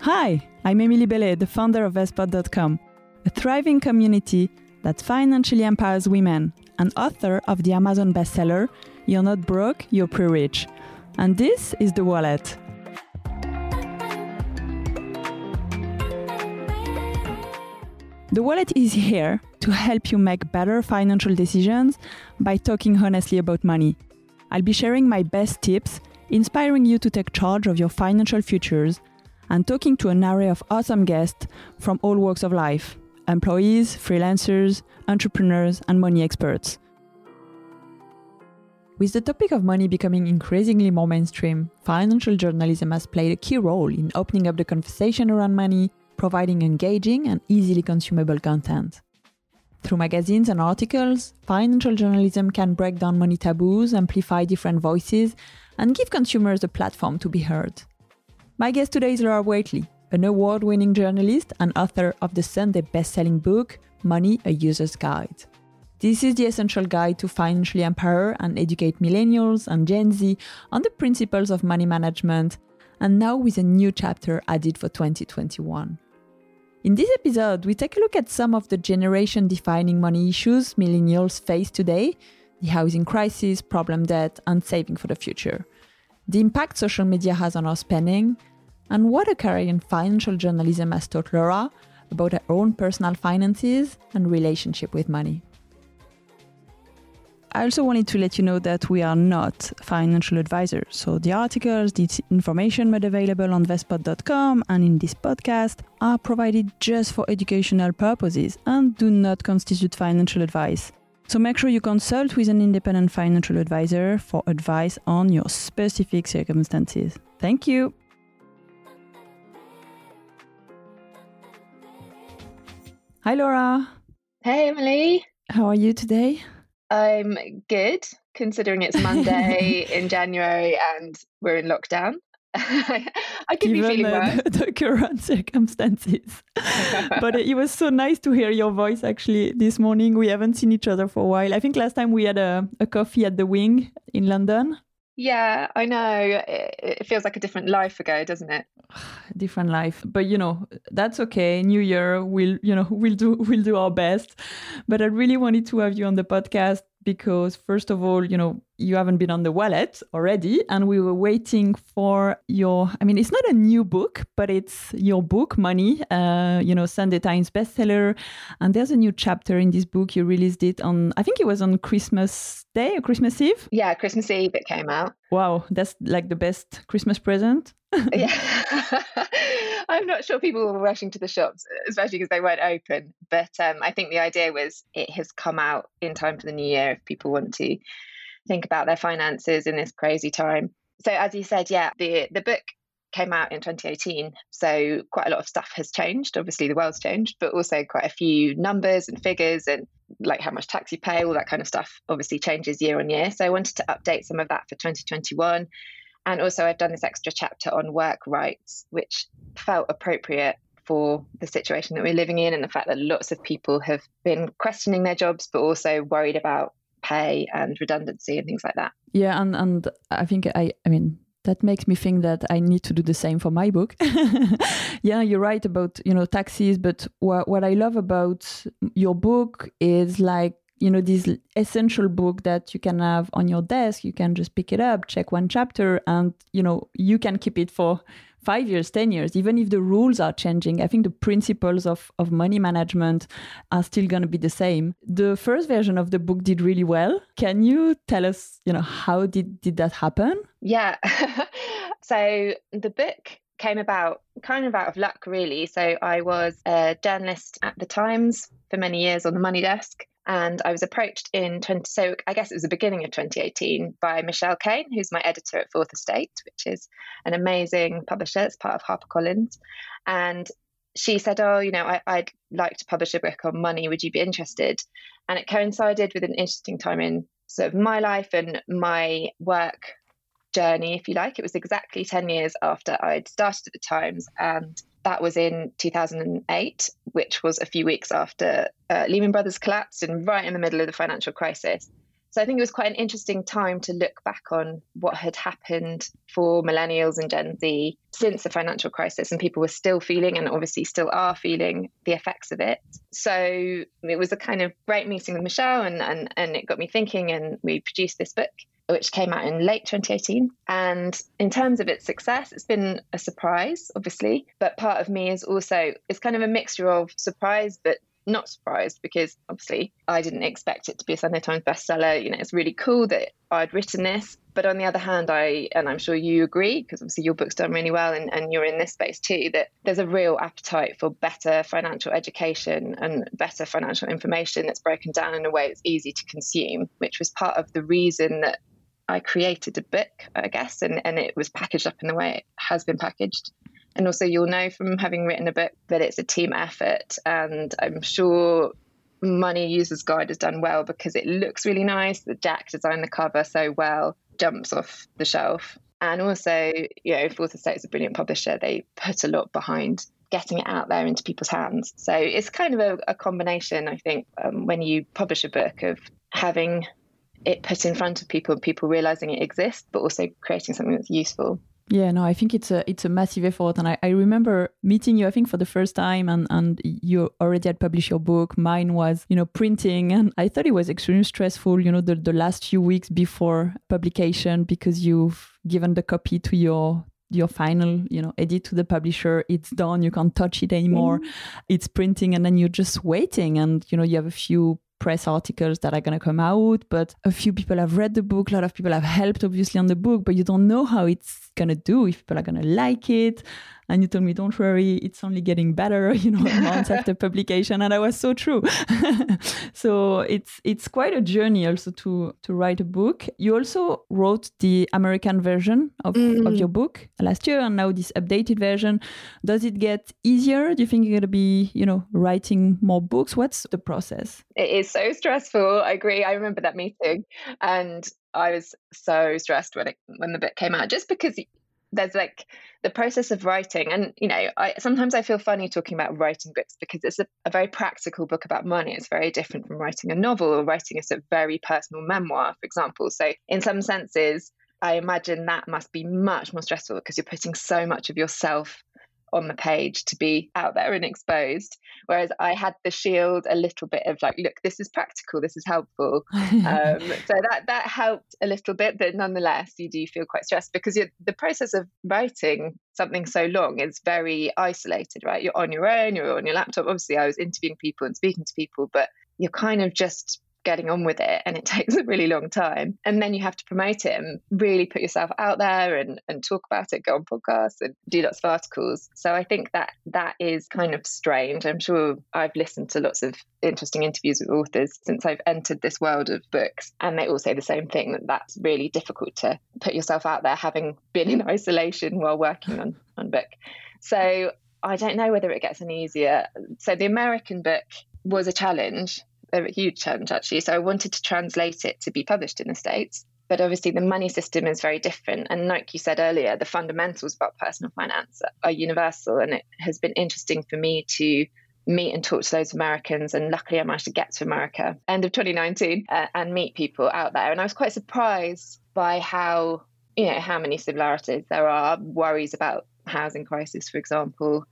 Hi, I'm Emilie Bellet, the founder of Vestpod.com, a thriving community that financially empowers women, and author of the Amazon bestseller, You're Not Broke, You're Pre Rich. And this is The Wallet. The Wallet is here to help you make better financial decisions by talking honestly about money. I'll be sharing my best tips, inspiring you to take charge of your financial futures, and talking to an array of awesome guests from all walks of life employees, freelancers, entrepreneurs, and money experts. With the topic of money becoming increasingly more mainstream, financial journalism has played a key role in opening up the conversation around money, providing engaging and easily consumable content. Through magazines and articles, financial journalism can break down money taboos, amplify different voices, and give consumers a platform to be heard. My guest today is Laura Whateley, an award winning journalist and author of the Sunday best selling book, Money A User's Guide. This is the essential guide to financially empower and educate millennials and Gen Z on the principles of money management, and now with a new chapter added for 2021. In this episode, we take a look at some of the generation defining money issues millennials face today the housing crisis, problem debt, and saving for the future the impact social media has on our spending, and what a career in financial journalism has taught Laura about her own personal finances and relationship with money. I also wanted to let you know that we are not financial advisors. So the articles, the information made available on Vestpod.com and in this podcast are provided just for educational purposes and do not constitute financial advice. So make sure you consult with an independent financial advisor for advice on your specific circumstances. Thank you. Hi, Laura. Hey, Emilie. How are you today? I'm good, considering it's Monday in January and we're in lockdown. I could Given be feeling uh, the, the current circumstances. but it was so nice to hear your voice actually this morning. We haven't seen each other for a while. I think last time we had a, a coffee at the Wing in London. Yeah, I know. It, feels like a different life ago, doesn't it? different life but you know that's okay new year we'll you know we'll do we'll do our best but i really wanted to have you on the podcast because first of all, you know, you haven't been on the wallet already, and we were waiting for your. I mean, it's not a new book, but it's your book, Money. Uh, you know, Sunday Times bestseller, and there's a new chapter in this book. You released it on, I think it was on Christmas Day or Christmas Eve. Yeah, Christmas Eve it came out. Wow, that's like the best Christmas present. Yeah. I'm not sure people were rushing to the shops, especially because they weren't open. But um, I think the idea was it has come out in time for the new year if people want to think about their finances in this crazy time. So, as you said, yeah, the the book came out in 2018, so quite a lot of stuff has changed. Obviously, the world's changed, but also quite a few numbers and figures and like how much tax you pay, all that kind of stuff obviously changes year on year. So I wanted to update some of that for 2021 and also, I've done this extra chapter on work rights, which felt appropriate for the situation that we're living in and the fact that lots of people have been questioning their jobs, but also worried about pay and redundancy and things like that. Yeah, and and I think I I mean that makes me think that I need to do the same for my book. yeah, you're right about you know taxes, but what what I love about your book is like you know this essential book that you can have on your desk you can just pick it up check one chapter and you know you can keep it for five years ten years. Even if the rules are changing i think the principles of, of money management are still going to be the same. The first version of the book did really well. Can you tell us you know how did did that happen? Yeah. So the book came about kind of out of luck really. So i was a journalist at the times for many years on the money desk and I was approached in 20, so I guess it was the beginning of 2018 by Michelle Kane, who's my editor at Fourth Estate, which is an amazing publisher. It's part of HarperCollins. And she said, Oh, you know, I, I'd like to publish a book on money. Would you be interested? And it coincided with an interesting time in sort of my life and my work journey, if you like. It was exactly 10 years after I'd started at the Times. And that was in 2008, which was a few weeks after uh, Lehman Brothers collapsed and right in the middle of the financial crisis. So I think it was quite an interesting time to look back on what had happened for millennials and Gen Z since the financial crisis, and people were still feeling and obviously still are feeling the effects of it. So it was a kind of great meeting with Michelle, and, and, and it got me thinking, and we produced this book which came out in late 2018. And in terms of its success, it's been a surprise, obviously. But part of me is also, it's kind of a mixture of surprise, but not surprised because obviously I didn't expect it to be a Sunday Times bestseller. You know, it's really cool that I'd written this. But on the other hand, I, and I'm sure you agree, because obviously your book's done really well and, and you're in this space too, that there's a real appetite for better financial education and better financial information that's broken down in a way that's easy to consume, which was part of the reason that I created a book, I guess, and, and it was packaged up in the way it has been packaged. And also, you'll know from having written a book that it's a team effort. And I'm sure Money User's Guide has done well because it looks really nice. The Jack designed the cover so well, jumps off the shelf. And also, you know, Fourth Estate is a brilliant publisher. They put a lot behind getting it out there into people's hands. So it's kind of a, a combination, I think, um, when you publish a book of having it put in front of people, people realizing it exists, but also creating something that's useful. Yeah, no, I think it's a it's a massive effort, and I, I remember meeting you. I think for the first time, and and you already had published your book. Mine was, you know, printing, and I thought it was extremely stressful. You know, the the last few weeks before publication because you've given the copy to your your final you know edit to the publisher it's done you can't touch it anymore mm. it's printing and then you're just waiting and you know you have a few press articles that are going to come out but a few people have read the book a lot of people have helped obviously on the book but you don't know how it's going to do if people are going to like it and you told me don't worry it's only getting better you know months after publication. And that was so true. So it's it's quite a journey also to to write a book. You also wrote the american version of, mm. of your book last year and now this updated version. Does it get easier? Do you think you're going to be you know writing more books? What's the process? It is so stressful. I agree. I remember that meeting and I was so stressed when it when the book came out, just because there's like the process of writing and you know I sometimes I feel funny talking about writing books because it's a, a, very practical book about money. It's very different from writing a novel or writing a sort of very personal memoir for example. So in some senses I imagine that must be much more stressful because you're putting so much of yourself on the page to be out there and exposed. Whereas I had the shield a little bit of like, look, this is practical, this is helpful. um, so that that helped a little bit, but nonetheless, you do feel quite stressed because the process of writing something so long is very isolated, right? You're on your own, you're on your laptop. Obviously, I was interviewing people and speaking to people, but you're kind of just getting on with it and it takes a really long time. And then you have to promote it and really put yourself out there and, and talk about it go on podcasts and do lots of articles. So i think that that is kind of strange. I'm sure i've listened to lots of interesting interviews with authors since i've entered this world of books and they all say the same thing that that's really difficult to put yourself out there having been in isolation while working on on book. So I don't know whether it gets any easier. So the American book was a challenge a huge challenge actually. So I wanted to translate it to be published in the States. But obviously, the money system is very different. And like you said earlier, the fundamentals about personal finance are universal. And it has been interesting for me to meet and talk to those Americans. And luckily, I managed to get to America end of 2019 uh, and meet people out there. And I was quite surprised by how you know how many similarities there are. Worries about housing crisis, for example,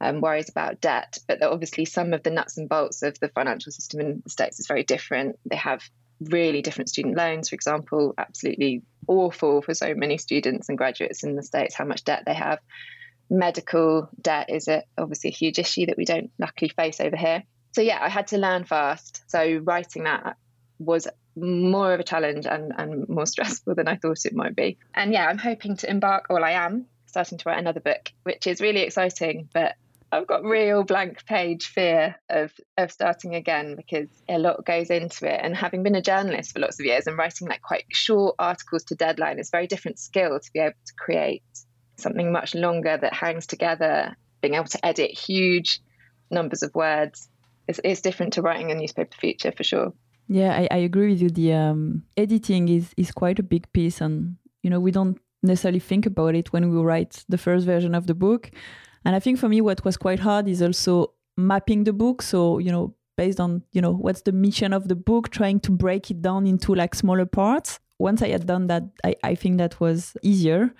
um, worries about debt, but obviously some of the nuts and bolts of the financial system in the States is very different. They have really different student loans, for example, absolutely awful for so many students and graduates in the States, how much debt they have. Medical debt is a, obviously a huge issue that we don't luckily face over here. So, yeah, I had to learn fast. So, writing that was more of a challenge and, and more stressful than I thought it might be. And yeah, I'm hoping to embark, well, I am starting to write another book, which is really exciting, but I've got real blank page fear of of starting again because a lot goes into it. And having been a journalist for lots of years and writing like quite short articles to deadline is a very different skill to be able to create something much longer that hangs together. Being able to edit huge numbers of words is, is different to writing a newspaper feature for sure. Yeah, I, I agree with you. The um, editing is is quite a big piece, and you know we don't necessarily think about it when we write the first version of the book. And I think for me, what was quite hard is also mapping the book. So, you know, based on you know what's the mission of the book trying to break it down into like smaller parts. Once i had done that i, I think that was easier.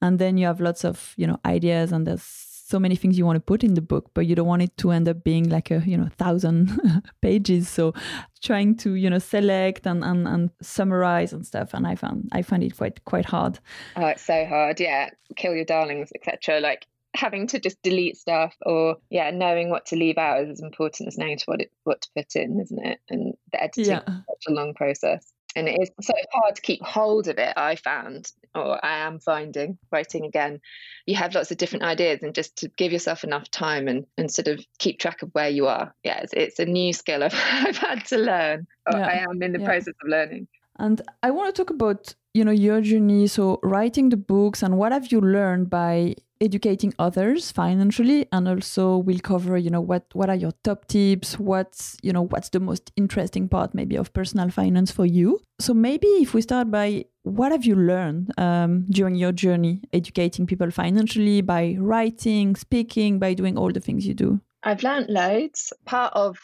And then you have lots of you know ideas and there's so many things you want to put in the book but you don't want it to end up being like a you know thousand pages. So trying to you know select and, and and summarize and stuff and i found i find it quite quite hard. Oh it's so hard yeah. Kill your darlings etc like having to just delete stuff or yeah knowing what to leave out is as important as knowing what it what to put in isn't it? And the editing yeah. is such a long process and it is so hard to keep hold of it i found or i am finding writing again you have lots of different ideas and just to give yourself enough time and, and sort of keep track of where you are yeah it's, it's a new skill I've, I've had to learn yeah. i am in the yeah. process of learning and i want to talk about you know your journey. So writing the books and what have you learned by educating others financially and also we'll cover you know what what are your top tips? What's you know what's the most interesting part maybe of personal finance for you? So maybe if we start by what have you learned um, during your journey educating people financially by writing speaking by doing all the things you do? I've learned loads. Part of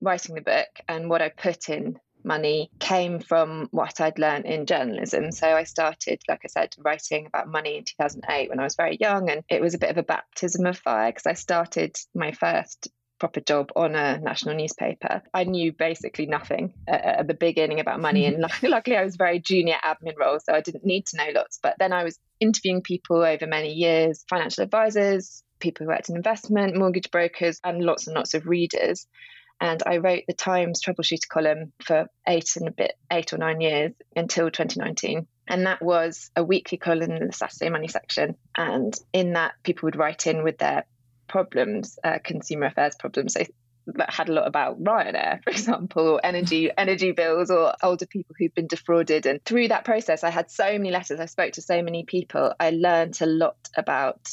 writing the book and what i put in money came from what I'd learned in journalism. So I started, like I said, writing about money in 2008 when I was very young. And it was a bit of a baptism of fire because I started my first proper job on a national newspaper. I knew basically nothing uh, uh, at the beginning about money, and luckily I was very junior admin role, so I didn't need to know lots. But then I was interviewing people over many years, financial advisors, people who worked in investment, mortgage brokers, and lots and lots of readers. And I wrote the Times troubleshooter column for eight and a bit, eight or nine years until 2019. And that was a weekly column in the Saturday Money section. And in that, people would write in with their problems, uh, consumer affairs problems. So that had a lot about Ryanair, for example, or energy energy bills, or older people who've been defrauded. And through that process, I had so many letters. I spoke to so many people. I learned a lot about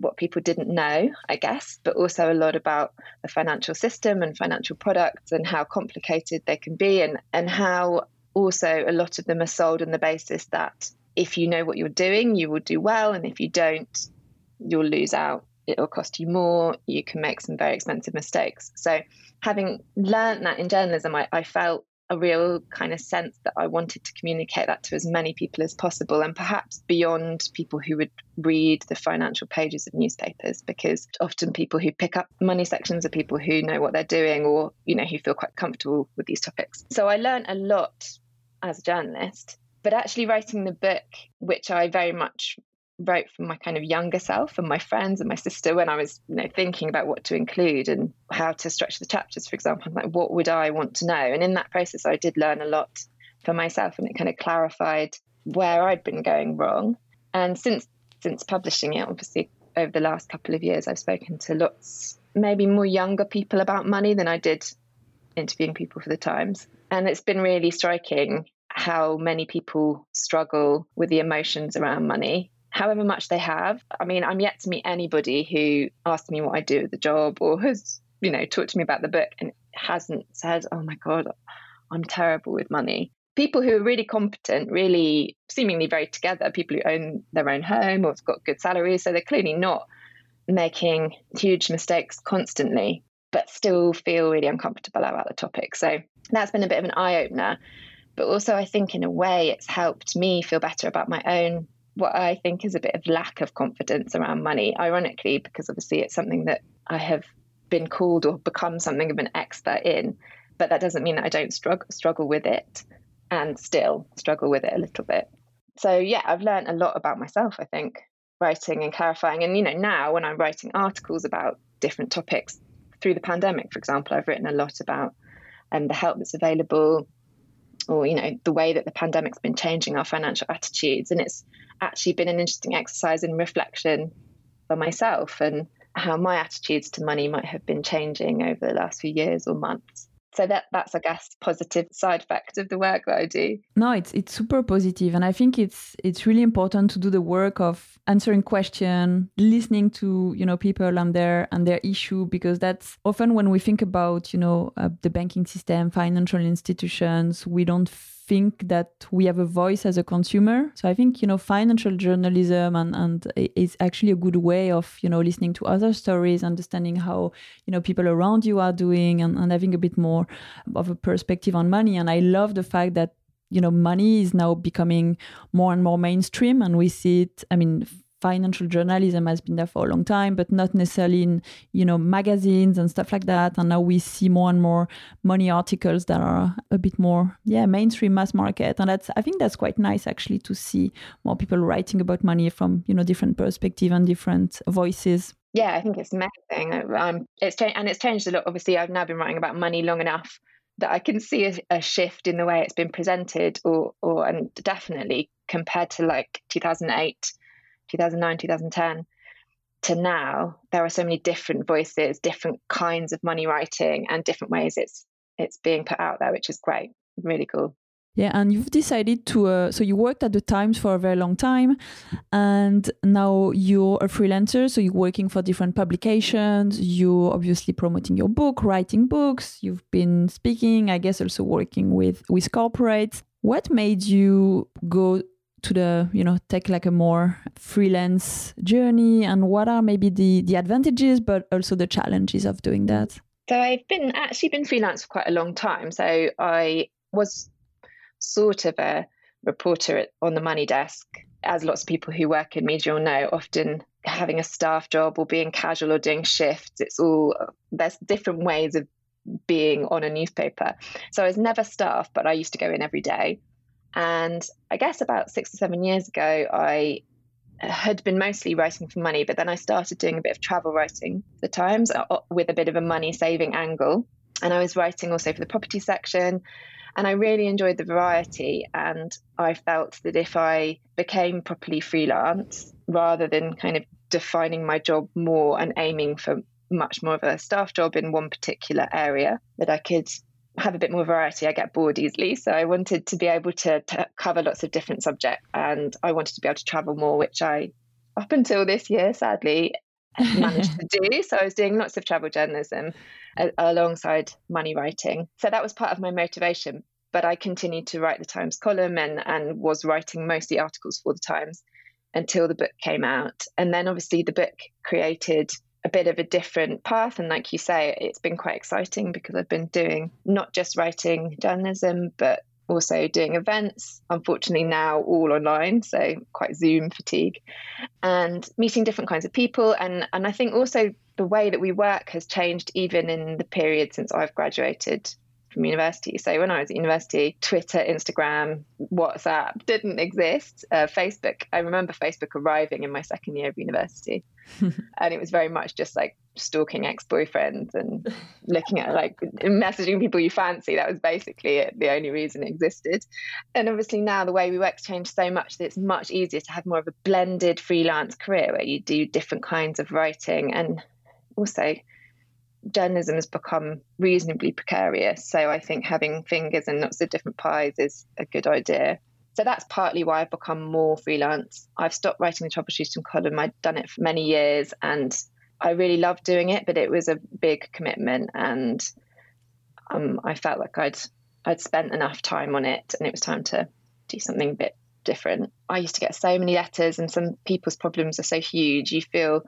what people didn't know, I guess, but also a lot about the financial system and financial products and how complicated they can be, and, and how also a lot of them are sold on the basis that if you know what you're doing, you will do well, and if you don't, you'll lose out. It'll cost you more. You can make some very expensive mistakes. So, having learned that in journalism, I, I felt a real kind of sense that I wanted to communicate that to as many people as possible and perhaps beyond people who would read the financial pages of newspapers because often people who pick up money sections are people who know what they're doing or you know who feel quite comfortable with these topics. So I learned a lot as a journalist but actually writing the book which I very much wrote for my kind of younger self and my friends and my sister when I was, you know, thinking about what to include and how to structure the chapters, for example. Like, what would I want to know? And in that process, I did learn a lot for myself, and it kind of clarified where I'd been going wrong. And since since publishing it, obviously over the last couple of years, I've spoken to lots, maybe more younger people about money than I did interviewing people for the Times. And it's been really striking how many people struggle with the emotions around money however much they have. I mean, I'm yet to meet anybody who asks me what I do at the job or has, you know, talked to me about the book and hasn't said, oh my God, I'm terrible with money. People who are really competent, really seemingly very together, people who own their own home or have got good salaries. So they're clearly not making huge mistakes constantly, but still feel really uncomfortable about the topic. So that's been a bit of an eye opener. But also, I think in a way, it's helped me feel better about my own what I think is a bit of lack of confidence around money, ironically, because obviously it's something that I have been called or become something of an expert in. But that doesn't mean that I don't struggle struggle with it and still struggle with it a little bit. So yeah, I've learned a lot about myself, I think, writing and clarifying. And you know, now when I'm writing articles about different topics through the pandemic, for example, I've written a lot about um, the help that's available or you know the way that the pandemic's been changing our financial attitudes. And it's actually been an interesting exercise in reflection for myself and how my attitudes to money might have been changing over the last few years or months so that that's i guess positive side effect of the work that i do. No it's it's super positive and i think it's it's really important to do the work of answering question listening to you know people and their and their issue because that's often when we think about you know uh, the banking system financial institutions we don't think that we have a voice as a consumer. So I think, you know, financial journalism and, and is actually a good way of, you know, listening to other stories, understanding how, you know, people around you are doing and, and having a bit more of a perspective on money. And I love the fact that you know money is now becoming more and more mainstream and we see it i mean financial journalism has been there for a long time, but not necessarily in you know magazines and stuff like that. And now we see more and more money articles that are a bit more yeah mainstream mass market, and that's I think that's quite nice actually to see more people writing about money from you know different perspective and different voices. Yeah, I think it's amazing. Um, it's changed and it's changed a lot. Obviously, I've now been writing about money long enough that I can see a, a shift in the way it's been presented, or or and definitely compared to like 2008 2009, 2010 to now, there are so many different voices, different kinds of money writing, and different ways it's it's being put out there, which is great, really cool. Yeah, and you've decided to. Uh, so you worked at the Times for a very long time, and now you're a freelancer. So you're working for different publications. You're obviously promoting your book, writing books. You've been speaking, I guess, also working with with corporates. What made you go to the you know take like a more freelance journey and what are maybe the the advantages but also the challenges of doing that? So i've been actually been freelance for quite a long time. So i was sort of a reporter on the money desk as lots of people who work in media will know often having a staff job or being casual or doing shifts. It's all there's different ways of being on a newspaper. So i was never staff but i used to go in every day and I guess about six or seven years ago, I had been mostly writing for money, but then I started doing a bit of travel writing the Times uh, uh, with a bit of a money saving angle. And I was writing also for the property section. And I really enjoyed the variety. And I felt that if I became properly freelance rather than kind of defining my job more and aiming for much more of a staff job in one particular area, that I could have a bit more variety. I get bored easily. So I wanted to be able to, to, cover lots of different subjects and I wanted to be able to travel more, which I, up until this year, sadly, managed to do. So I was doing lots of travel journalism uh, alongside money writing. So that was part of my motivation. But I continued to write the Times column and, and was writing mostly articles for the Times until the book came out. And then obviously the book created a bit of a different path. And like you say, it's been quite exciting because I've been doing not just writing journalism, but also doing events, unfortunately now all online, so quite Zoom fatigue, and meeting different kinds of people. And, and I think also the way that we work has changed even in the period since I've graduated from university. So when I was at university, Twitter, Instagram, WhatsApp didn't exist. Uh, Facebook, I remember Facebook arriving in my second year of university. and it was very much just like stalking ex-boyfriends and looking at like messaging people you fancy. That was basically it, the only reason it existed. And obviously now the way we work changed so much that it's much easier to have more of a blended freelance career where you do different kinds of writing and also journalism has become reasonably precarious. So I think having fingers in lots of different pies is a good idea. So that's partly why I've become more freelance. I've stopped writing the troubleshooting column. I'd done it for many years and I really loved doing it, but it was a big commitment and um, I felt like I'd I'd spent enough time on it and it was time to do something a bit different. I used to get so many letters and some people's problems are so huge. You feel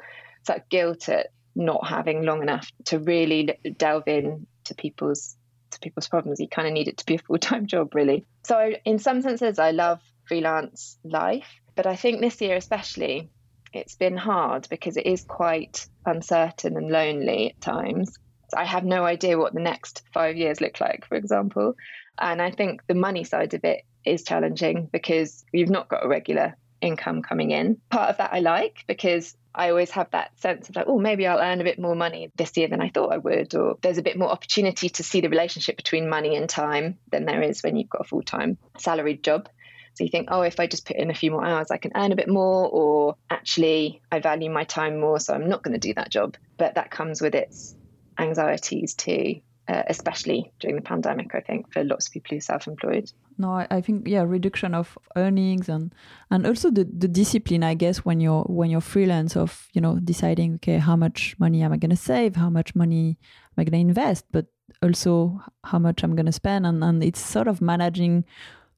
such guilt at not having long enough to really delve in to people's to people's problems. You kind of need it to be a full time job, really. So, in some senses, I love freelance life, but I think this year especially, it's been hard because it is quite uncertain and lonely at times. I have no idea what the next five years look like, for example. And I think the money side of it is challenging because you've not got a regular income coming in. Part of that I like because I always have that sense of like, oh, maybe I'll earn a bit more money this year than I thought I would, or there's a bit more opportunity to see the relationship between money and time than there is when you've got a full time salaried job. So you think, oh, if I just put in a few more hours, I can earn a bit more, or actually, I value my time more, so I'm not going to do that job. But that comes with its anxieties too, uh, especially during the pandemic, I think, for lots of people who are self employed no I, I, think yeah reduction of earnings and and also the, the discipline i guess when you're when you're freelance of you know deciding okay how much money am i going to save how much money am i going to invest but also how much i'm going to spend and, and it's sort of managing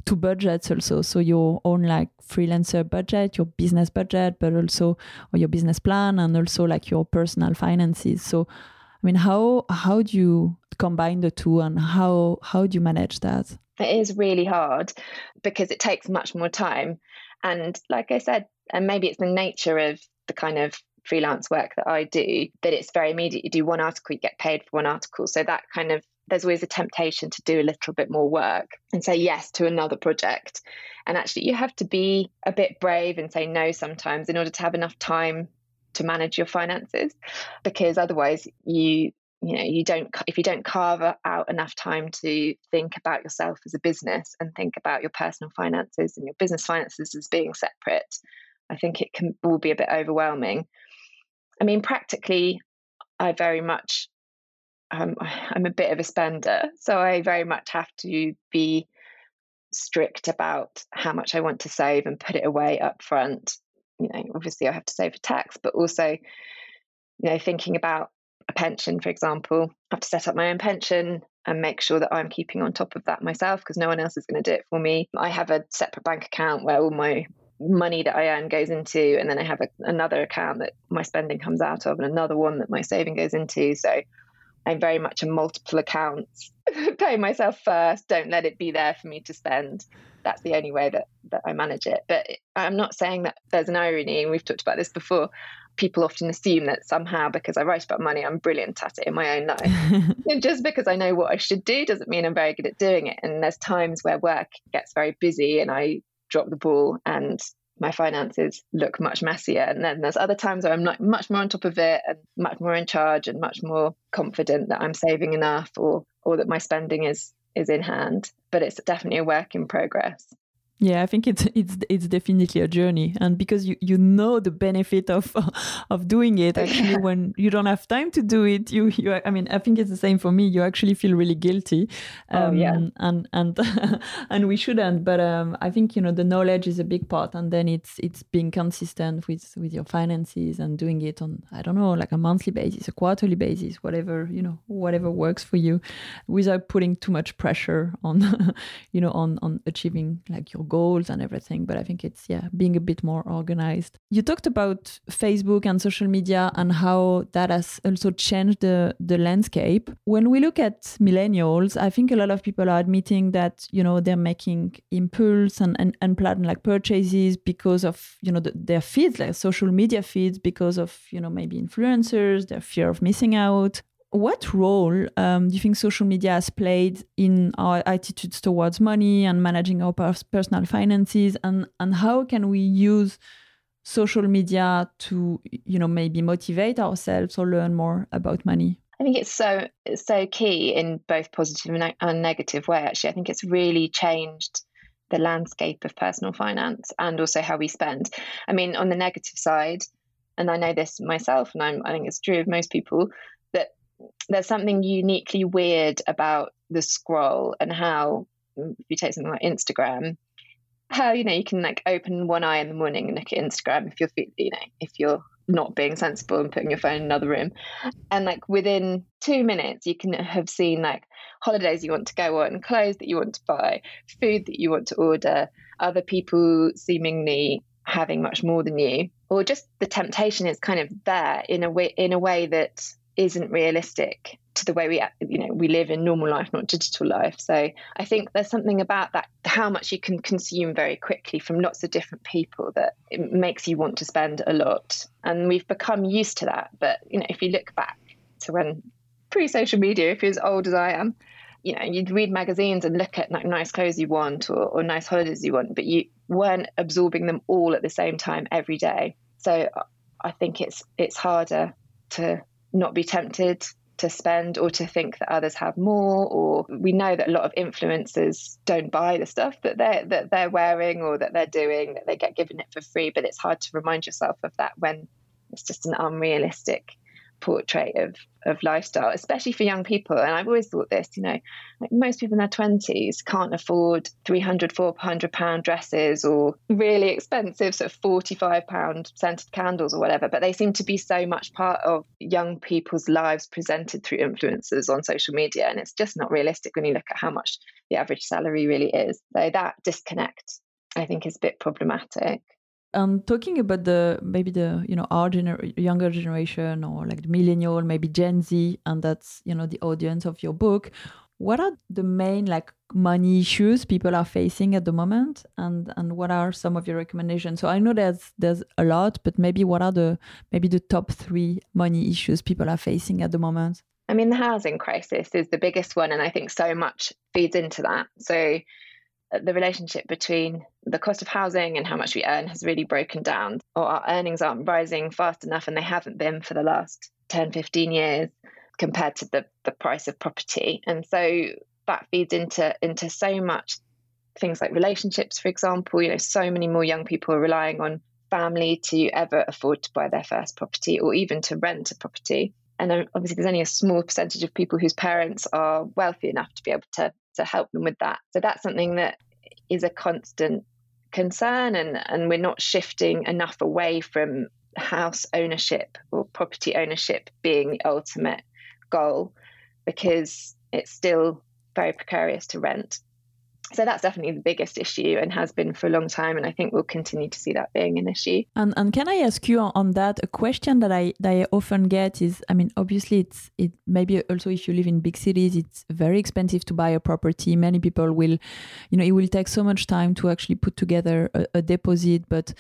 two budgets also. So your own like freelancer budget, your business budget, but also or your business plan and also like your personal finances. So I mean how how do you combine the two and how how do you manage that? It is really hard because it takes much more time. And like I said, and maybe it's the nature of the kind of freelance work that I do that it's very immediate. You do one article, you get paid for one article. So that kind of there's always a temptation to do a little bit more work and say yes to another project. And actually, you have to be a bit brave and say no sometimes in order to have enough time to manage your finances, because otherwise, you you know you don't if you don't carve out enough time to think about yourself as a business and think about your personal finances and your business finances as being separate i think it can will be a bit overwhelming i mean practically i very much um, I'm a bit of a spender, so I very much have to be strict about how much I want to save and put it away up front. You know, obviously I have to save for tax, but also, you know, thinking about a pension, for example, I have to set up my own pension and make sure that I'm keeping on top of that myself because no one else is going to do it for me. I have a separate bank account where all my money that I earn goes into, and then I have a, another account that my spending comes out of, and another one that my saving goes into. So I'm very much a multiple accounts. Pay myself first. Don't let it be there for me to spend. That's the only way that, that I manage it. But I'm not saying that there's an irony, and we've talked about this before. People often assume that somehow because I write about money, I'm brilliant at it in my own life. and just because I know what I should do doesn't mean I'm very good at doing it. And there's times where work gets very busy and I drop the ball and my finances look much messier. And then there's other times where I'm not much more on top of it and much more in charge and much more confident that I'm saving enough or or that my spending is is in hand. But it's definitely a work in progress. Yeah, I think it's it's it's definitely a journey, and because you you know the benefit of of doing it. Actually, when you don't have time to do it, you you I mean, I think it's the same for me. You actually feel really guilty. Um, oh yeah, um, and and and we shouldn't. But um, I think you know the knowledge is a big part, and then it's it's being consistent with with your finances and doing it on I don't know like a monthly basis, a quarterly basis, whatever you know, whatever works for you, without putting too much pressure on you know on on achieving like your goals and everything. But I think it's, yeah, being a bit more organized. You talked about Facebook and social media and how that has also changed the, the landscape. When we look at millennials, I think a lot of people are admitting that, you know, they're making impulse and, and unplanned like purchases because of, you know, the, their feeds, like social media feeds, because of, you know, maybe influencers, their fear of missing out what role um, do you think social media has played in our attitudes towards money and managing our personal finances? And, and how can we use social media to you know maybe motivate ourselves or learn more about money? I think it's so so key in both positive and negative way actually. I think it's really changed the landscape of personal finance and also how we spend. I mean on the negative side and i know this myself and I'm, i think it's true of most people there's something uniquely weird about the scroll and how if you take something like Instagram, how you know you can like open one eye in the morning and look at Instagram if you're you know if you're not being sensible and putting your phone in another room, and like within two minutes you can have seen like holidays you want to go on, clothes that you want to buy, food that you want to order, other people seemingly having much more than you, or just the temptation is kind of there in a way in a way that isn't realistic to the way we you know we live in normal life not digital life. So i think there's something about that how much you can consume very quickly from lots of different people that it makes you want to spend a lot. And we've become used to that. But you know if you look back to when pre-social media if you're as old as i am you know you'd read magazines and look at like nice clothes you want or, or nice holidays you want but you weren't absorbing them all at the same time every day. So i think it's it's harder to not be tempted to spend or to think that others have more or we know that a lot of influencers don't buy the stuff that they're that they're wearing or that they're doing that they get given it for free but it's hard to remind yourself of that when it's just an unrealistic portrait of of lifestyle, especially for young people. And I've always thought this, you know, like most people in their twenties can't afford 300, 400 pound dresses or really expensive sort of 45 pound scented candles or whatever, but they seem to be so much part of young people's lives presented through influencers on social media. And it's just not realistic when you look at how much the average salary really is. So that disconnect, I think, is a bit problematic and talking about the maybe the you know our gener- younger generation or like the millennial maybe gen z and that's you know the audience of your book what are the main like money issues people are facing at the moment? And and what are some of your recommendations? So i know there's there's a lot but maybe what are the maybe the top three money issues people are facing at the moment? I mean the housing crisis is the biggest one and i think so much feeds into that. So uh, the relationship between the cost of housing and how much we earn has really broken down, or our earnings aren't rising fast enough, and they haven't been for the last 10, 15 years compared to the, the price of property. And so that feeds into into so much things like relationships, for example. You know, so many more young people are relying on family to ever afford to buy their first property or even to rent a property. And obviously, there's only a small percentage of people whose parents are wealthy enough to be able to to help them with that. So that's something that is a constant concern, and, and we're not shifting enough away from house ownership or property ownership being the ultimate goal because it's still very precarious to rent so that's definitely the biggest issue and has been for a long time and i think we'll continue to see that being an issue and, and can i ask you on that a question that i that i often get is i mean obviously it's it maybe also if you live in big cities it's very expensive to buy a property many people will you know it will take so much time to actually put together a, a deposit but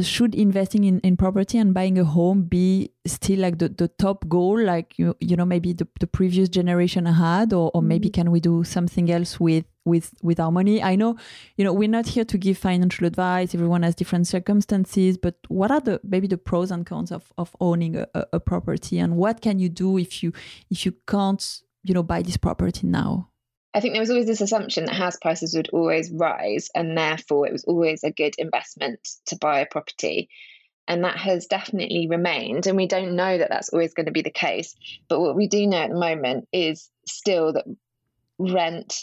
should investing in, in property and buying a home be still like the, the top goal like you you know maybe the, the previous generation had or, or maybe mm-hmm. can we do something else with with with our money i know you know we're not here to give financial advice everyone has different circumstances but what are the maybe the pros and cons of of owning a, a property and what can you do if you if you can't you know buy this property now I think there was always this assumption that house prices would always rise, and therefore it was always a good investment to buy a property. And that has definitely remained. And we don't know that that's always going to be the case. But what we do know at the moment is still that rent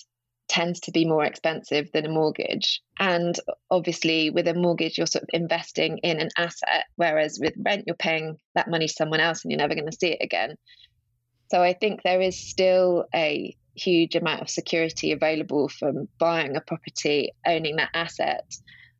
tends to be more expensive than a mortgage. And obviously, with a mortgage, you're sort of investing in an asset, whereas with rent, you're paying that money to someone else and you're never going to see it again. So I think there is still a huge amount of security available from buying a property, owning that asset,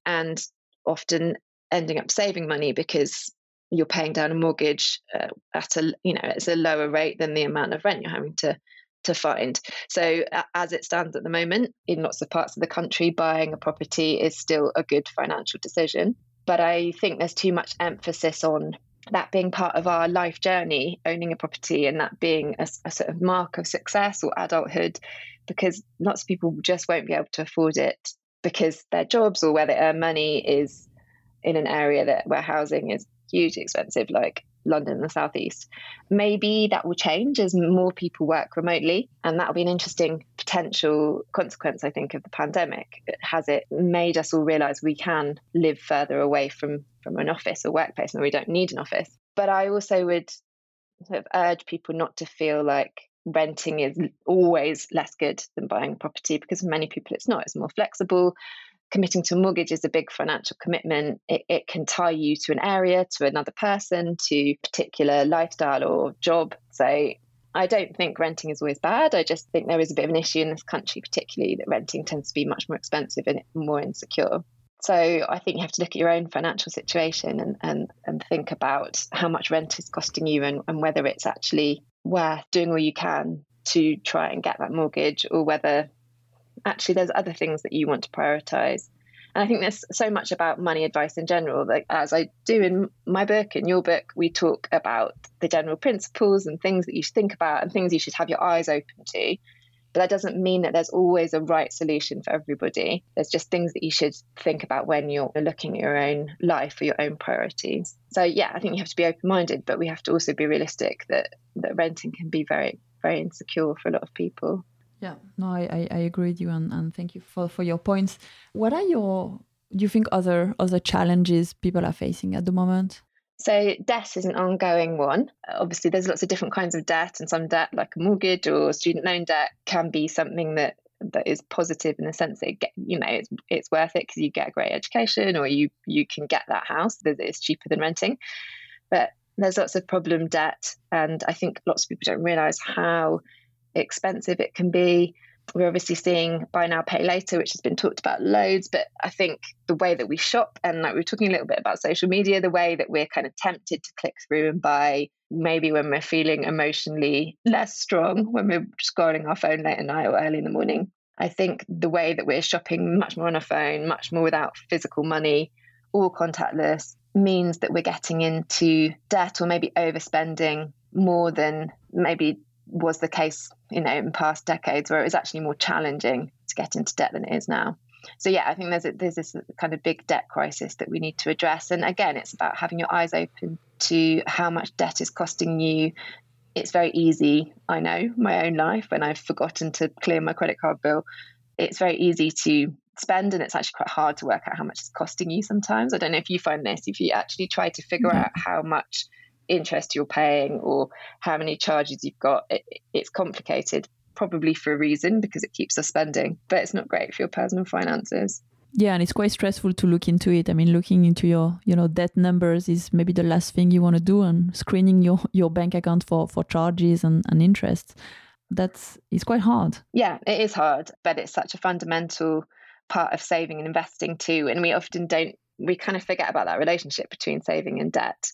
and often ending up saving money because you're paying down a mortgage uh, at a you know it's a lower rate than the amount of rent you're having to to find. So as it stands at the moment, in lots of parts of the country, buying a property is still a good financial decision. But I think there's too much emphasis on that being part of our life journey, owning a property, and that being a, a, sort of mark of success or adulthood, because lots of people just won't be able to afford it because their jobs or where they earn money is in an area that where housing is hugely expensive, like London the southeast. Maybe that will change as more people work remotely, and that will be an interesting potential consequence, I think, of the pandemic. Has it made us all realize we can live further away from from an office or workplace, and we don't need an office? But I also would sort of urge people not to feel like renting is always less good than buying property because for many people it's not. It's more flexible committing to a mortgage is a big financial commitment. It, it can tie you to an area, to another person, to particular lifestyle or job. So I don't think renting is always bad. I just think there is a bit of an issue in this country, particularly that renting tends to be much more expensive and more insecure. So I think you have to look at your own financial situation and, and, and think about how much rent is costing you and, and whether it's actually worth doing all you can to try and get that mortgage or whether actually there's other things that you want to prioritize. And i think there's so much about money advice in general like as i do in my book in your book we talk about the general principles and things that you should think about and things you should have your eyes open to. But that doesn't mean that there's always a right solution for everybody. There's just things that you should think about when you're looking at your own life or your own priorities. So yeah i think you have to be open-minded but we have to also be realistic that that renting can be very very insecure for a lot of people yeah, no, I, I, agree with you and, and thank you for, for your points. What are your do you think other other challenges people are facing at the moment? So, debt is an ongoing one. Obviously, there's lots of different kinds of debt, and some debt, like a mortgage or student loan debt, can be something that that is positive in the sense that get, you know it's it's worth it because you get a great education or you you can get that house that it's cheaper than renting. But there's lots of problem debt, and I think lots of people don't realise how expensive it can be. We're obviously seeing buy now pay later which has been talked about loads but i think the way that we shop and like we are talking a little bit about social media the way that we're kind of tempted to click through and buy maybe when we're feeling emotionally less strong when we're scrolling our phone late at night or early in the morning i think the way that we're shopping much more on a phone much more without physical money all contactless means that we're getting into debt or maybe overspending more than maybe was the case, you know, in past decades where it was actually more challenging to get into debt than it is now. So yeah, I think there's a, there's this kind of big debt crisis that we need to address. And again, it's about having your eyes open to how much debt is costing you. It's very easy, I know, my own life when I've forgotten to clear my credit card bill. It's very easy to spend and it's actually quite hard to work out how much it's costing you sometimes. I don't know if you find this, if you actually try to figure mm-hmm. out how much interest you're paying or how many charges you've got. It, it's complicated, probably for a reason because it keeps us spending, but it's not great for your personal finances. Yeah, and it's quite stressful to look into it. I mean, looking into your, you know, debt numbers is maybe the last thing you want to do, and screening your your bank account for for charges and, and interest. That's it's quite hard. Yeah, it is hard, but it's such a fundamental part of saving and investing too. And we often don't we kind of forget about that relationship between saving and debt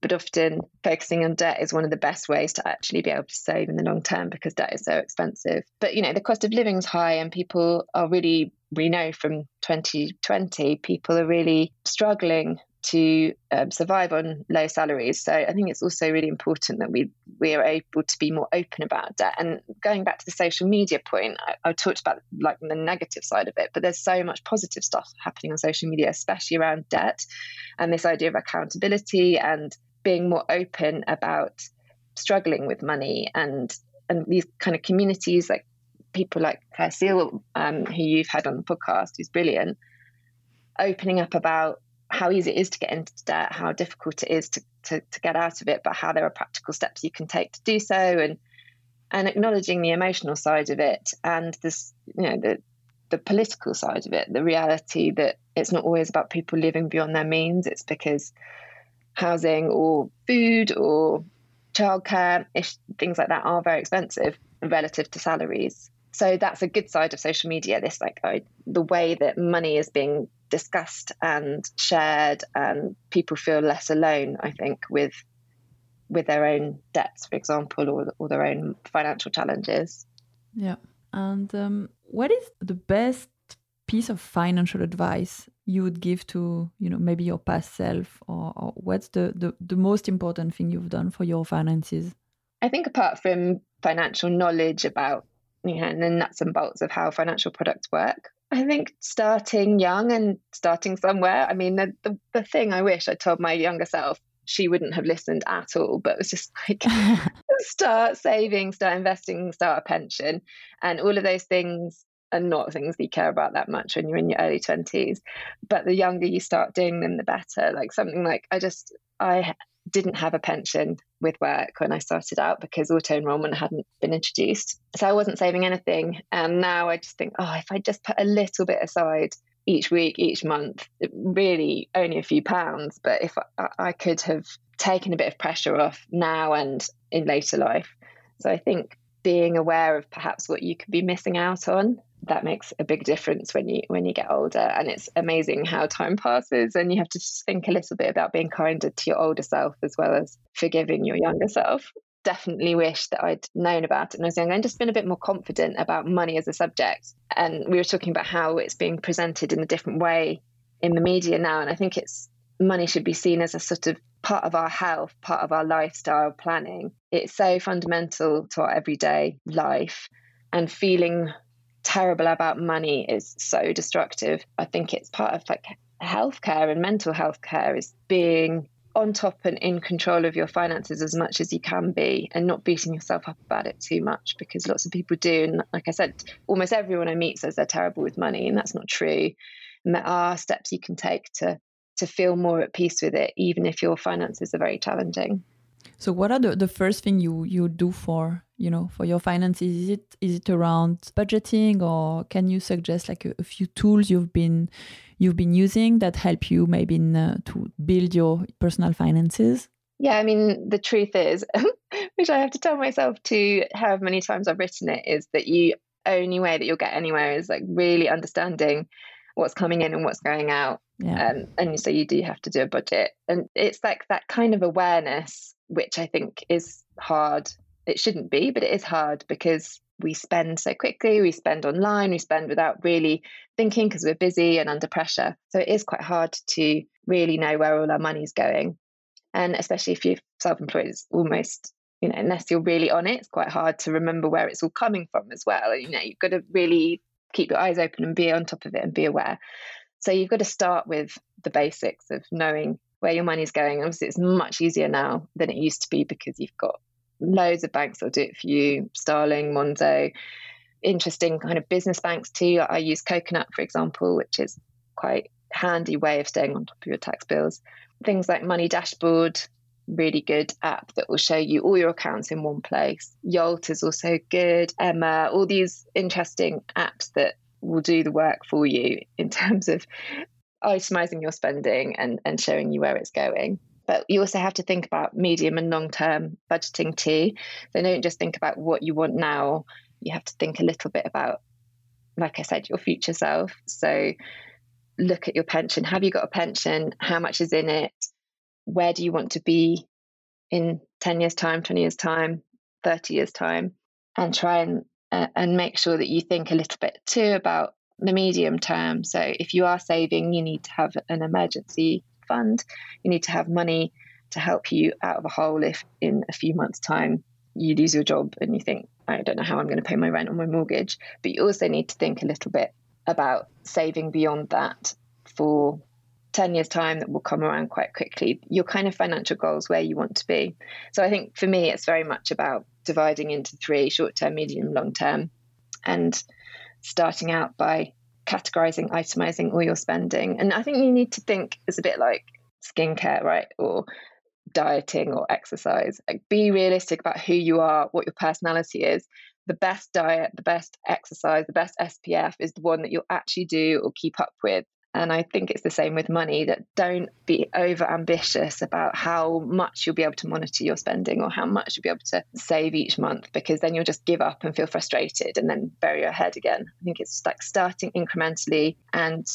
but often focusing on debt is one of the best ways to actually be able to save in the long term because debt is so expensive. But you know, the cost of living is high and people are really we know from 2020 people are really struggling to um, survive on low salaries. So I think it's also really important that we we are able to be more open about debt. And going back to the social media point, I, I, talked about like the negative side of it, but there's so much positive stuff happening on social media, especially around debt and this idea of accountability and being more open about struggling with money and and these kind of communities like people like Clare Seal, um, who you've had on the podcast, who's brilliant, opening up about how easy it is to get into debt, how difficult it is to, to, to get out of it, but how there are practical steps you can take to do so, and and acknowledging the emotional side of it and this, you know, the the political side of it, the reality that it's not always about people living beyond their means. It's because housing or food or childcare, things like that are very expensive relative to salaries. So that's a good side of social media. This like the way that money is being discussed and shared, and people feel less alone. I think with with their own debts, for example, or or their own financial challenges. Yeah. And um, what is the best piece of financial advice you would give to you know maybe your past self or, or what's the, the the most important thing you've done for your finances? I think apart from financial knowledge about you know and the nuts and bolts of how financial products work i think starting young and starting somewhere i mean the, the, the thing i wish i told my younger self she wouldn't have listened at all but it was just like start saving start investing start a pension and all of those things are not things that you care about that much when you're in your early 20s but the younger you start doing them the better. Like something like i just i didn't have a pension with work when i started out because auto enrollment hadn't been introduced. So i wasn't saving anything. And now i just think oh if i just put a little bit aside each week each month really only a few pounds. But if I, I could have taken a bit of pressure off now and in later life. So i think being aware of perhaps what you could be missing out on that makes a big difference when you when you get older. And it's amazing how time passes and you have to just think a little bit about being kinder to your older self as well as forgiving your younger self. Definitely wish that I'd known about it when I was young and just been a bit more confident about money as a subject. And we were talking about how it's being presented in a different way in the media now. And I think it's money should be seen as a sort of part of our health part of our lifestyle planning. It's so fundamental to our everyday life and feeling terrible about money is so destructive. I think it's part of like healthcare and mental health care is being on top and in control of your finances as much as you can be and not beating yourself up about it too much because lots of people do. And like I said, almost everyone I meet says they're terrible with money, and that's not true. And there are steps you can take to to feel more at peace with it, even if your finances are very challenging. So, what are the, the first thing you you do for you know for your finances? Is it is it around budgeting, or can you suggest like a, a few tools you've been you've been using that help you maybe in, uh, to build your personal finances? Yeah, I mean the truth is, which I have to tell myself to however many times I've written it, is that you only way that you'll get anywhere is like really understanding what's coming in and what's going out. Yeah. Um, and so you do have to do a budget. And it's like that kind of awareness, which I think is hard. It shouldn't be, but it is hard because we spend so quickly, we spend online, we spend without really thinking because we're busy and under pressure. So it is quite hard to really know where all our money's going. And especially if you're self employed, it's almost you know, unless you're really on it, it's quite hard to remember where it's all coming from as well. You know, you've got to really keep your eyes open and be on top of it and be aware. So you've got to start with the basics of knowing where your money's going. Obviously, it's much easier now than it used to be because you've got loads of banks that'll do it for you Starling, Monzo, interesting kind of business banks too. I use Coconut, for example, which is quite handy way of staying on top of your tax bills. Things like Money Dashboard, really good app that will show you all your accounts in one place. Yolt is also good. Emma, all these interesting apps that will do the work for you in terms of itemizing your spending and, and showing you where it's going. But you also have to think about medium and long term budgeting too. So don't just think about what you want now. You have to think a little bit about, like I said, your future self. So look at your pension. Have you got a pension? How much is in it? where do you want to be in 10 years time 20 years time 30 years time and try and uh, and make sure that you think a little bit too about the medium term. So if you are saving you need to have an emergency fund. You need to have money to help you out of a hole if in a few months time you lose your job and you think i don't know how i'm going to pay my rent or my mortgage. But you also need to think a little bit about saving beyond that for 10 years time that will come around quite quickly. Your kind of financial goals where you want to be. So i think for me it's very much about dividing into three short term medium long term. And starting out by categorizing itemizing all your spending. And i think you need to think it's a bit like skincare right? Or dieting or exercise. Like be realistic about who you are what your personality is. The best diet the best exercise the best spf is the one that you'll actually do or keep up with and I think it's the same with money that don't be over ambitious about how much you'll be able to monitor your spending or how much you'll be able to save each month, because then you'll just give up and feel frustrated and then bury your head again. I think it's like starting incrementally and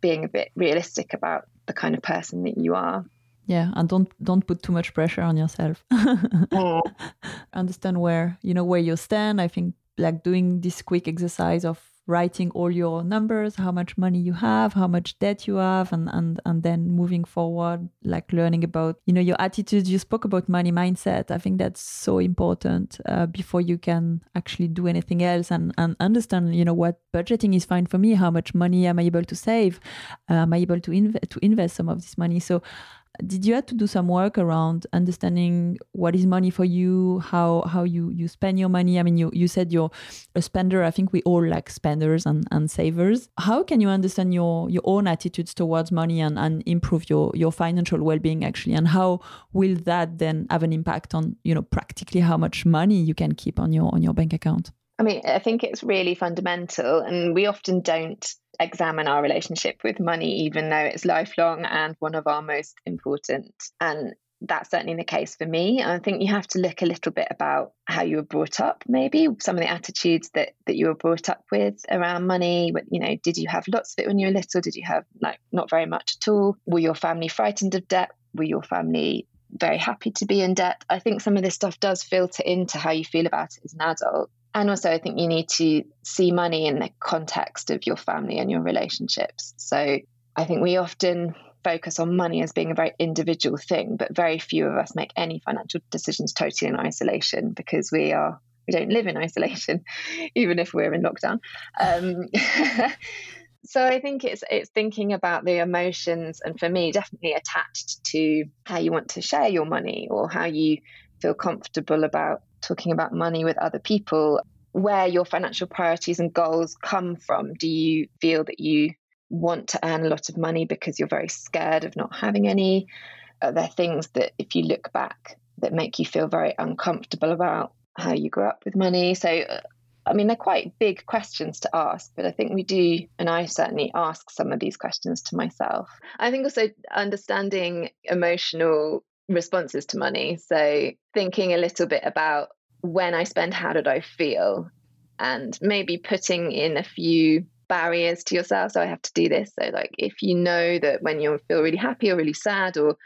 being a bit realistic about the kind of person that you are. Yeah, and don't don't put too much pressure on yourself. Understand where you know where you stand. I think like doing this quick exercise of writing all your numbers, how much money you have, how much debt you have, and and and then moving forward, like learning about you know your attitudes. You spoke about money mindset. I think that's so important uh, before you can actually do anything else and and understand you know what budgeting is fine for me. How much money am I able to save? Uh, am I able to invest to invest some of this money? So did you have to do some work around understanding what is money for you how how you you spend your money? I mean you you said you're a spender. I think we all like spenders and, and savers. How can you understand your your own attitudes towards money and, and improve your your financial well-being actually? And how will that then have an impact on you know practically how much money you can keep on your on your bank account? I mean, I think it's really fundamental, and we often don't examine our relationship with money, even though it's lifelong and one of our most important. And that's certainly the case for me. I think you have to look a little bit about how you were brought up, maybe some of the attitudes that that you were brought up with around money. You know, did you have lots of it when you were little? Did you have like not very much at all? Were your family frightened of debt? Were your family very happy to be in debt? I think some of this stuff does filter into how you feel about it as an adult. And also, I think you need to see money in the context of your family and your relationships. So I think we often focus on money as being a very individual thing, but very few of us make any financial decisions totally in isolation because we are we don't live in isolation, even if we're in lockdown. Um, so I think it's it's thinking about the emotions, and for me, definitely attached to how you want to share your money or how you feel comfortable about talking about money with other people, where your financial priorities and goals come from. Do you feel that you want to earn a lot of money because you're very scared of not having any? Are there things that, if you look back, that make you feel very uncomfortable about how you grew up with money? So, uh, I mean, they're quite big questions to ask, but I think we do, and I certainly ask some of these questions to myself. I think also understanding emotional responses to money. So, thinking a little bit about when I spend, how did I feel? And maybe putting in a few barriers to yourself. So, I have to do this. So, like, if you know that when you feel really happy or really sad or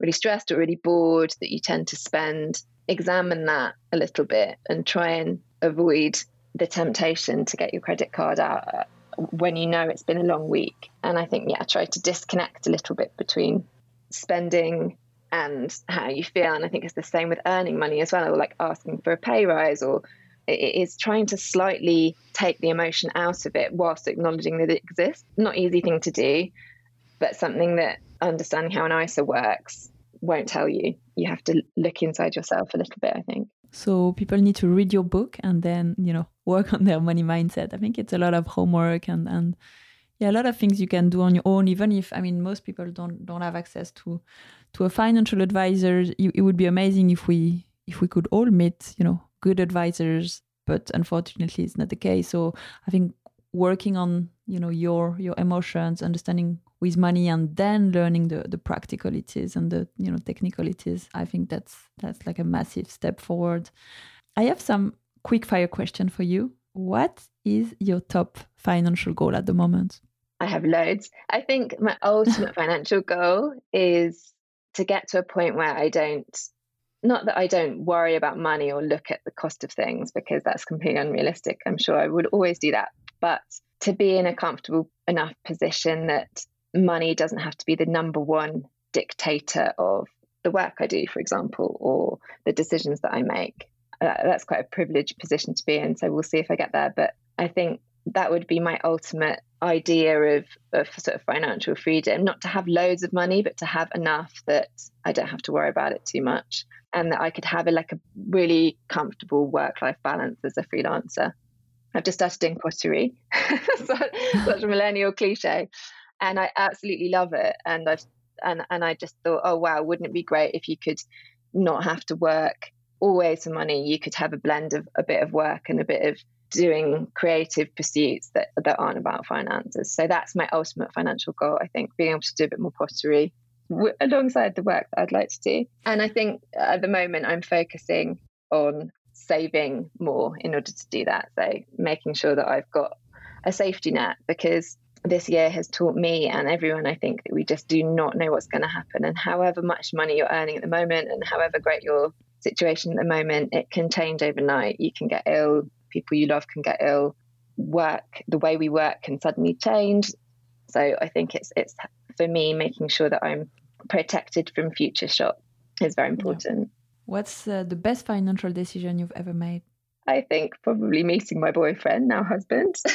really stressed or really bored, that you tend to spend, examine that a little bit and try and avoid the temptation to get your credit card out uh, when you know it's been a long week. And I think, yeah, try to disconnect a little bit between spending and how you feel. And I think it's the same with earning money as well, or like asking for a pay rise, or it is trying to slightly take the emotion out of it whilst acknowledging that it exists. Not easy thing to do, but something that understanding how an ISA works won't tell you. You have to look inside yourself a little bit, I think. So people need to read your book and then, you know, work on their money mindset. I think it's a lot of homework and and yeah, a lot of things you can do on your own. Even if I mean, most people don't don't have access to to a financial advisor. It, would be amazing if we if we could all meet, you know, good advisors. But unfortunately, it's not the case. So I think working on you know your your emotions, understanding with money, and then learning the the practicalities and the you know technicalities. I think that's that's like a massive step forward. I have some quick fire question for you. What is your top financial goal at the moment? I have loads. I think my ultimate financial goal is to get to a point where I don't, not that I don't worry about money or look at the cost of things, because that's completely unrealistic. I'm sure I would always do that. But to be in a comfortable enough position that money doesn't have to be the number one dictator of the work I do, for example, or the decisions that I make. Uh, that's quite a privileged position to be in. So we'll see if I get there. But I think that would be my ultimate idea of, of sort of financial freedom not to have loads of money but to have enough that i don't have to worry about it too much and that i could have a like a really comfortable work life balance as a freelancer. I've just started doing pottery. Such a millennial cliche. And i absolutely love it. And i've and, and i just thought oh wow wouldn't it be great if you could not have to work? Always for money you could have a blend of a bit of work and a bit of doing creative pursuits that, that aren't about finances. So that's my ultimate financial goal, I think, being able to do a bit more pottery w- alongside the work that I'd like to do. And I think at the moment I'm focusing on saving more in order to do that. So making sure that I've got a safety net because this year has taught me and everyone, I think, that we just do not know what's going to happen. And however much money you're earning at the moment and however great your situation at the moment, it can change overnight. You can get ill, people you love can get ill, work, the way we work can suddenly change. So I think it's it's for me making sure that I'm protected from future shock is very important. Yeah. What's uh, the best financial decision you've ever made? I think probably meeting my boyfriend, now husband.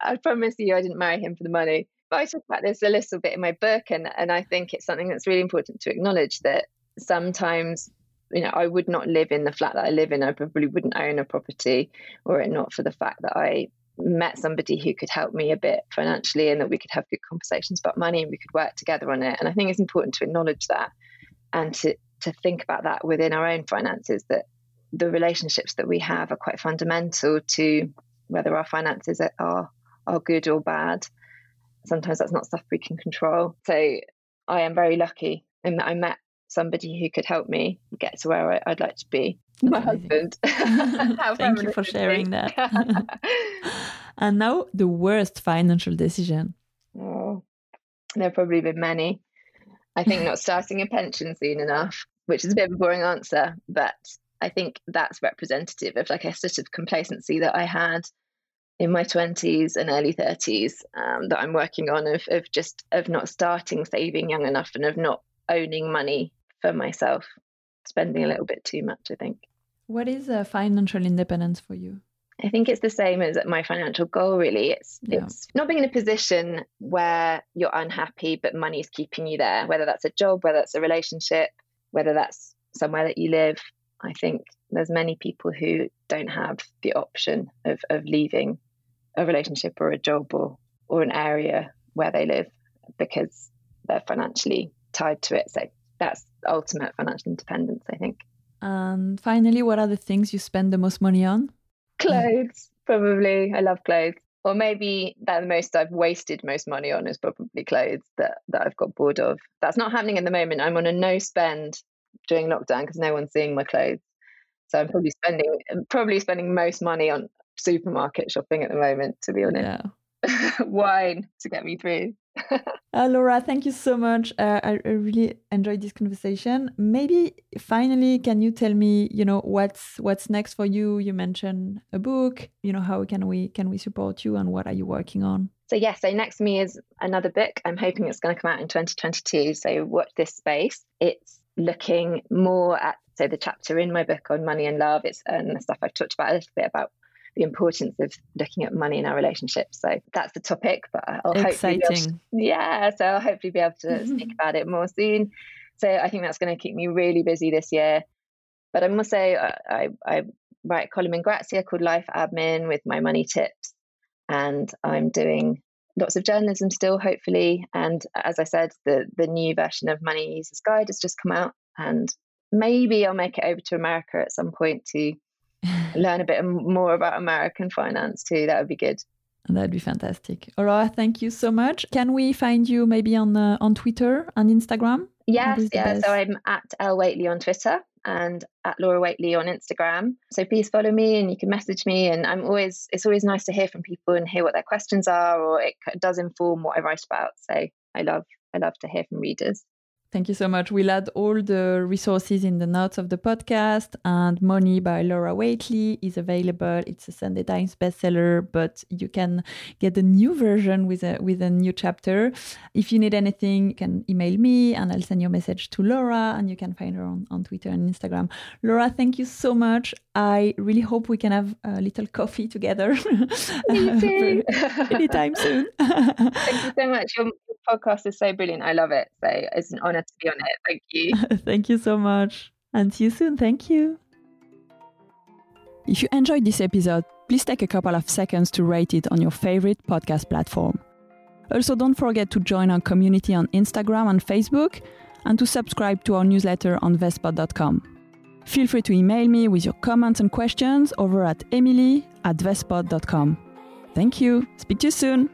I promise you I didn't marry him for the money. But I talk about this a little bit in my book, and, and I think it's something that's really important to acknowledge that sometimes you know, I would not live in the flat that I live in. I probably wouldn't own a property were it not for the fact that I met somebody who could help me a bit financially and that we could have good conversations about money and we could work together on it. And I think it's important to acknowledge that and to, to think about that within our own finances that the relationships that we have are quite fundamental to whether our finances are, are good or bad. Sometimes that's not stuff we can control. So I am very lucky in that I met somebody who could help me get to where I, would like to be. That's My amazing. husband. Thank you for sharing that. and now the worst financial decision. Oh, there have probably been many. I think not starting a pension soon enough, which is a bit of a boring answer, but I think that's representative of like a sort of complacency that I had in my 20s and early 30s um, that I'm working on of, of just of not starting saving young enough and of not owning money for myself, spending a little bit too much, I think. What is uh, financial independence for you? I think it's the same as my financial goal. Really, it's yeah. it's not being in a position where you're unhappy, but money is keeping you there. Whether that's a job, whether that's a relationship, whether that's somewhere that you live. I think there's many people who don't have the option of of leaving a relationship or a job or or an area where they live because they're financially tied to it. So that's ultimate financial independence, I think. And finally, what are the things you spend the most money on? Clothes, probably. I love clothes. Or maybe that the most I've wasted most money on is probably clothes that, that I've got bored of. That's not happening at the moment. I'm on a no spend during lockdown because no one's seeing my clothes. So I'm probably spending probably spending most money on supermarket shopping at the moment, to be honest. Yeah. wine to get me through. uh, Laura, thank you so much. Uh, I, I, really enjoyed this conversation. Maybe finally, can you tell me, you know, what's what's next for you? You mentioned a book. You know, how can we can we support you, and what are you working on? So yes, so next to me is another book. I'm hoping it's going to come out in 2022. So watch this space. It's looking more at so the chapter in my book on money and love. It's and the stuff I've talked about a little bit about the importance of looking at money in our relationships. So that's the topic, but I'll Exciting. hopefully to, yeah, so I'll hopefully be able to mm-hmm. speak about it more soon. So I think that's going to keep me really busy this year. But I must say, I, I, I write a column in Grazia called Life Admin with my money tips, and I'm doing lots of journalism still, hopefully. And as I said, the the new version of Money Users Guide has just come out, and maybe I'll make it over to America at some point to learn a bit more about American finance too. That would be good. That'd be fantastic. Laura, thank you so much. Can we find you maybe on uh, on Twitter and Instagram? Yes, yeah. So I'm at L Whateley on Twitter and at Laura Whateley on Instagram. So please follow me and you can message me. And I'm always it's always nice to hear from people and hear what their questions are, or it does inform what I write about. So I love I love to hear from readers. Thank you so much. We'll add all the resources in the notes of the podcast. And Money by Laura Whateley is available. It's a Sunday Times bestseller, but you can get the new version with a with a new chapter. If you need anything, you can email me and I'll send your message to Laura and you can find her on, on Twitter and Instagram. Laura, thank you so much. I really hope we can have a little coffee together. anytime soon. thank you so much. Your podcast is so brilliant. I love it. So it's an honor to be on it. Thank you. Thank you so much. And see you soon. Thank you. If you enjoyed this episode, please take a couple of seconds to rate it on your favorite podcast platform. Also, don't forget to join our community on Instagram and Facebook and to subscribe to our newsletter on vestpod.com. Feel free to email me with your comments and questions over at emilie at vestpod.com. Thank you. Speak to you soon.